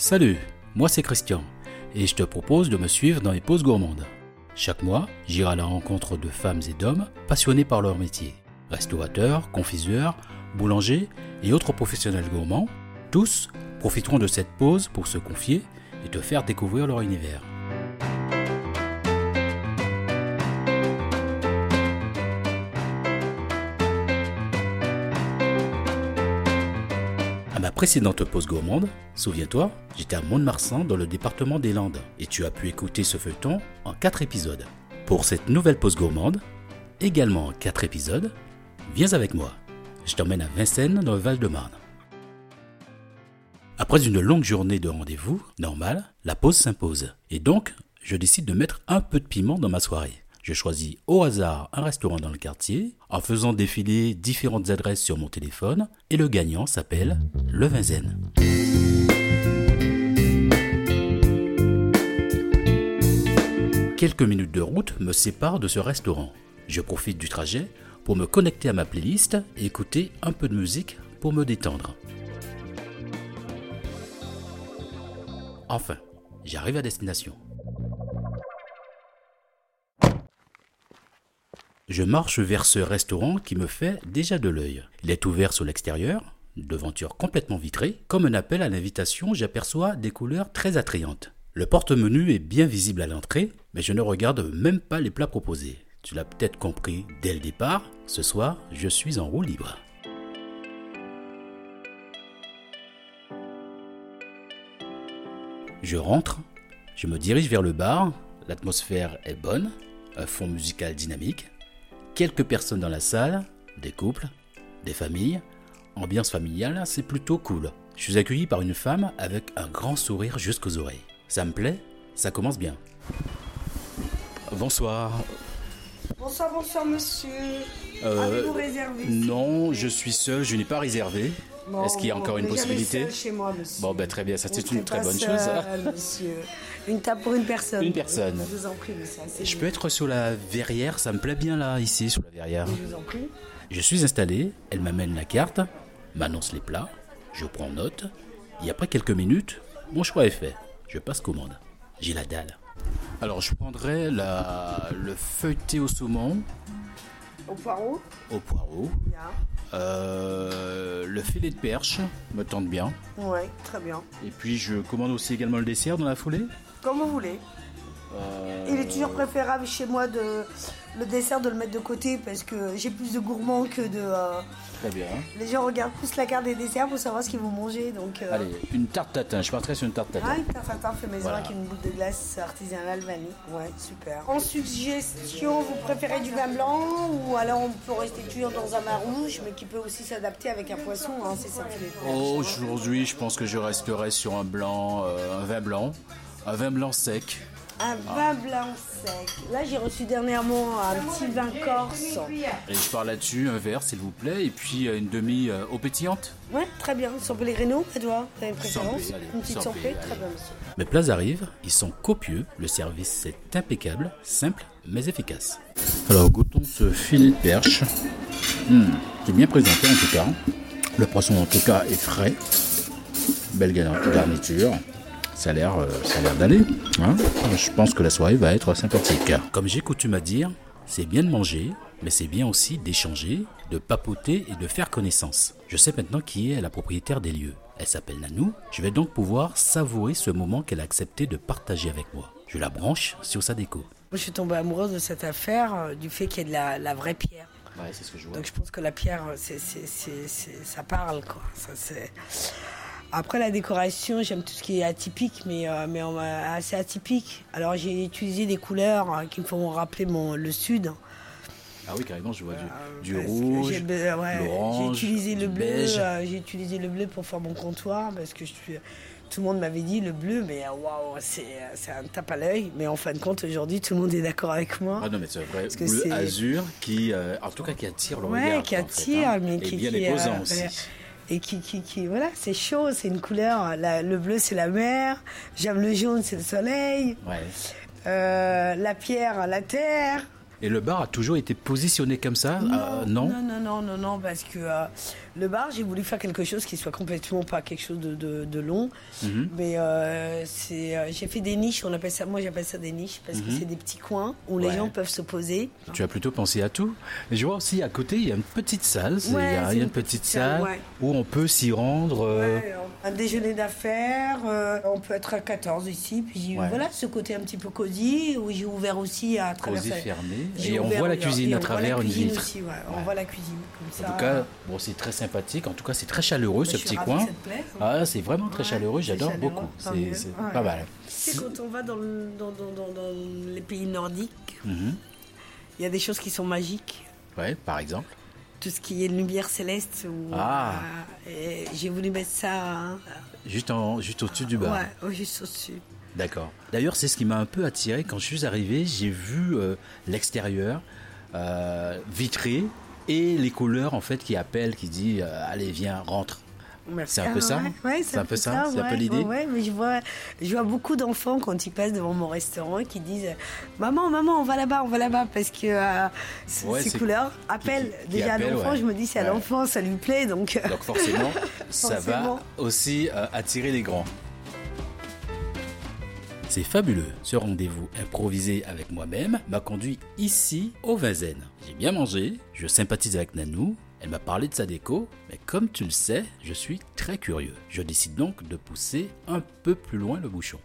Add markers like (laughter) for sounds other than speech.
Salut, moi c'est Christian et je te propose de me suivre dans les pauses gourmandes. Chaque mois, j'irai à la rencontre de femmes et d'hommes passionnés par leur métier. Restaurateurs, confiseurs, boulangers et autres professionnels gourmands, tous profiteront de cette pause pour se confier et te faire découvrir leur univers. À ma précédente pause gourmande, souviens-toi, j'étais à Mont-de-Marsan dans le département des Landes et tu as pu écouter ce feuilleton en 4 épisodes. Pour cette nouvelle pause gourmande, également en 4 épisodes, viens avec moi. Je t'emmène à Vincennes dans le Val-de-Marne. Après une longue journée de rendez-vous, normal, la pause s'impose. Et donc, je décide de mettre un peu de piment dans ma soirée. Je choisis au hasard un restaurant dans le quartier en faisant défiler différentes adresses sur mon téléphone et le gagnant s'appelle Le Vincennes. Quelques minutes de route me séparent de ce restaurant. Je profite du trajet pour me connecter à ma playlist et écouter un peu de musique pour me détendre. Enfin, j'arrive à destination. Je marche vers ce restaurant qui me fait déjà de l'œil. Il est ouvert sur l'extérieur, devanture complètement vitrée. Comme un appel à l'invitation, j'aperçois des couleurs très attrayantes. Le porte-menu est bien visible à l'entrée, mais je ne regarde même pas les plats proposés. Tu l'as peut-être compris dès le départ, ce soir, je suis en roue libre. Je rentre, je me dirige vers le bar, l'atmosphère est bonne, un fond musical dynamique, quelques personnes dans la salle, des couples, des familles, ambiance familiale, c'est plutôt cool. Je suis accueilli par une femme avec un grand sourire jusqu'aux oreilles. Ça me plaît, ça commence bien. Bonsoir. Bonsoir, bonsoir monsieur. Euh, Avez-vous réservé Non, je suis seul, je n'ai pas réservé. Est-ce qu'il y a encore une possibilité chez moi, monsieur. Bon, ben très bien, ça c'est une très bonne chose. monsieur. Une table pour une personne. Une personne. Je vous en prie, monsieur. Je peux être sur la verrière, ça me plaît bien là, ici, sur la verrière. Je vous en prie. Je suis installé, elle m'amène la carte, m'annonce les plats, je prends note, et après quelques minutes, mon choix est fait. Je passe commande. J'ai la dalle. Alors je prendrai la, le feuilleté au saumon, Au poireau au poireau. Euh, le filet de perche, me tente bien. Ouais, très bien. Et puis je commande aussi également le dessert dans la foulée. Comme vous voulez. Euh, Il est toujours préférable chez moi de le dessert de le mettre de côté parce que j'ai plus de gourmands que de. euh, Très bien. les gens regardent plus la carte des desserts pour savoir ce qu'ils vont manger. Donc, euh, Allez, une tarte tatin, je partirai sur une tarte tatin. Ah, une tarte tarte fait maison Voilà. avec une boule de glace artisanale vanille. Ouais, super. En suggestion, vous préférez du vin blanc ou alors on peut rester cuire dans un vin rouge, mais qui peut aussi s'adapter avec un poisson, hein, c'est ça de perche. Aujourd'hui, je pense que je resterai sur un blanc, euh, un vin blanc, un vin blanc sec. Un vin blanc sec. Là, j'ai reçu dernièrement un petit vin corse. Et je parle là-dessus, un verre s'il vous plaît, et puis euh, une demi euh, eau pétillante. Ouais, très bien. Sans Pellegrino, Edouard, vous avez une préférence Sans P, allez, Une petite sans sans P, P, allez. très bien, monsieur. Mes plats arrivent, ils sont copieux, le service est impeccable, simple mais efficace. Alors goûtons ce filet de perche. Hmm, c'est bien présenté en tout cas. Le poisson en tout cas est frais. Belle gar- garniture. Ça a l'air, euh, ça a l'air d'aller. hein. Je pense que la soirée va être sympathique. Comme j'ai coutume à dire, c'est bien de manger, mais c'est bien aussi d'échanger, de papoter et de faire connaissance. Je sais maintenant qui est la propriétaire des lieux. Elle s'appelle Nanou. Je vais donc pouvoir savourer ce moment qu'elle a accepté de partager avec moi. Je la branche sur sa déco. Moi, je suis tombée amoureuse de cette affaire, euh, du fait qu'il y ait de la, la vraie pierre. Ouais, c'est ce que je vois. Donc je pense que la pierre, c'est, c'est, c'est, c'est- ça parle quoi. Ça, c'est... Après la décoration, j'aime tout ce qui est atypique, mais, euh, mais m'a- assez atypique. Alors j'ai utilisé des couleurs euh, qui me font rappeler mon, le sud. Ah oui, carrément, je vois du, du Parce rouge, j'ai, ouais, utilisé du le bleu. euh, j'ai utilisé le bleu pour faire mon comptoir parce que je suis. Tout le monde m'avait dit le bleu, mais euh, waouh, c'est, euh, c'est un tape à l'œil. Mais en fin de compte, aujourd'hui, tout le monde est d'accord avec moi. Ah non, mais c'est vrai que bleu c'est- azur qui, euh, en tout cas, qui attire le Ouais, regard. qui en fait, attire, hein. mais Et qui bien qui, euh, aussi. Et qui, qui, qui, voilà, c'est chaud, c'est une couleur. La- le bleu, c'est la mer. J'aime le jaune, c'est le soleil. Ouais. Euh, la pierre, la terre. Et le bar a toujours été positionné comme ça euh, non, non, non, non, non, non, parce que euh, le bar, j'ai voulu faire quelque chose qui soit complètement pas quelque chose de, de, de long, Mhm. mais euh, c'est, euh, j'ai fait des niches. On appelle ça, moi, j'appelle ça des niches parce que c'est des petits coins où les Mhm. Gens peuvent se poser. Tu as plutôt pensé à tout. Je vois aussi à côté, il y a une petite salle. Ouais, il y a, y une petite petite salle, salle ouais. où on peut s'y rendre. euh, un déjeuner d'affaires, on peut être à 14 ici, puis voilà ce côté un petit peu cosy où j'ai ouvert aussi à travers Cosy fermé. Et on voit la cuisine à travers une vitre. On voit la cuisine comme En ça. tout cas, bon, c'est très sympathique. En tout cas, c'est très chaleureux Bah, ce petit coin. plaise. Ah, c'est vraiment très Ouais, chaleureux. c'est J'adore beaucoup. C'est c'est pas mal. Tu sais, quand on va dans, le- dans, dans- dans- dans les pays nordiques, Mhm. il y a des choses qui sont magiques. Ouais, par exemple. Tout ce qui est lumière céleste. ou- Ah. euh, j'ai voulu mettre ça hein, Juste, en, juste au-dessus du bar. ouais, au- juste au-dessus. D'accord. D'ailleurs, c'est ce qui m'a un peu attiré quand je suis arrivé. J'ai vu euh, l'extérieur euh, vitré et les couleurs en fait qui appellent, qui dit euh, allez viens rentre. C'est un peu Ah, ça ouais, ouais, C'est un peu ça C'est un peu ouais, l'idée ouais, mais je vois, je vois beaucoup d'enfants quand ils passent devant mon restaurant qui disent Maman, maman, on va là-bas, on va là-bas. Parce que euh, ces c'est- couleurs appellent qui- qui déjà appellent, l'enfant. Je me dis, c'est à l'enfant, ça lui plaît. Donc, euh, Donc forcément, (laughs) ça va aussi euh, attirer les grands. C'est fabuleux. Ce rendez-vous improvisé avec moi-même m'a conduit ici au Vinzen. J'ai bien mangé, je sympathise avec Nanou, elle m'a parlé de sa déco, mais comme tu le sais, je suis très curieux. Je décide donc de pousser un peu plus loin le bouchon.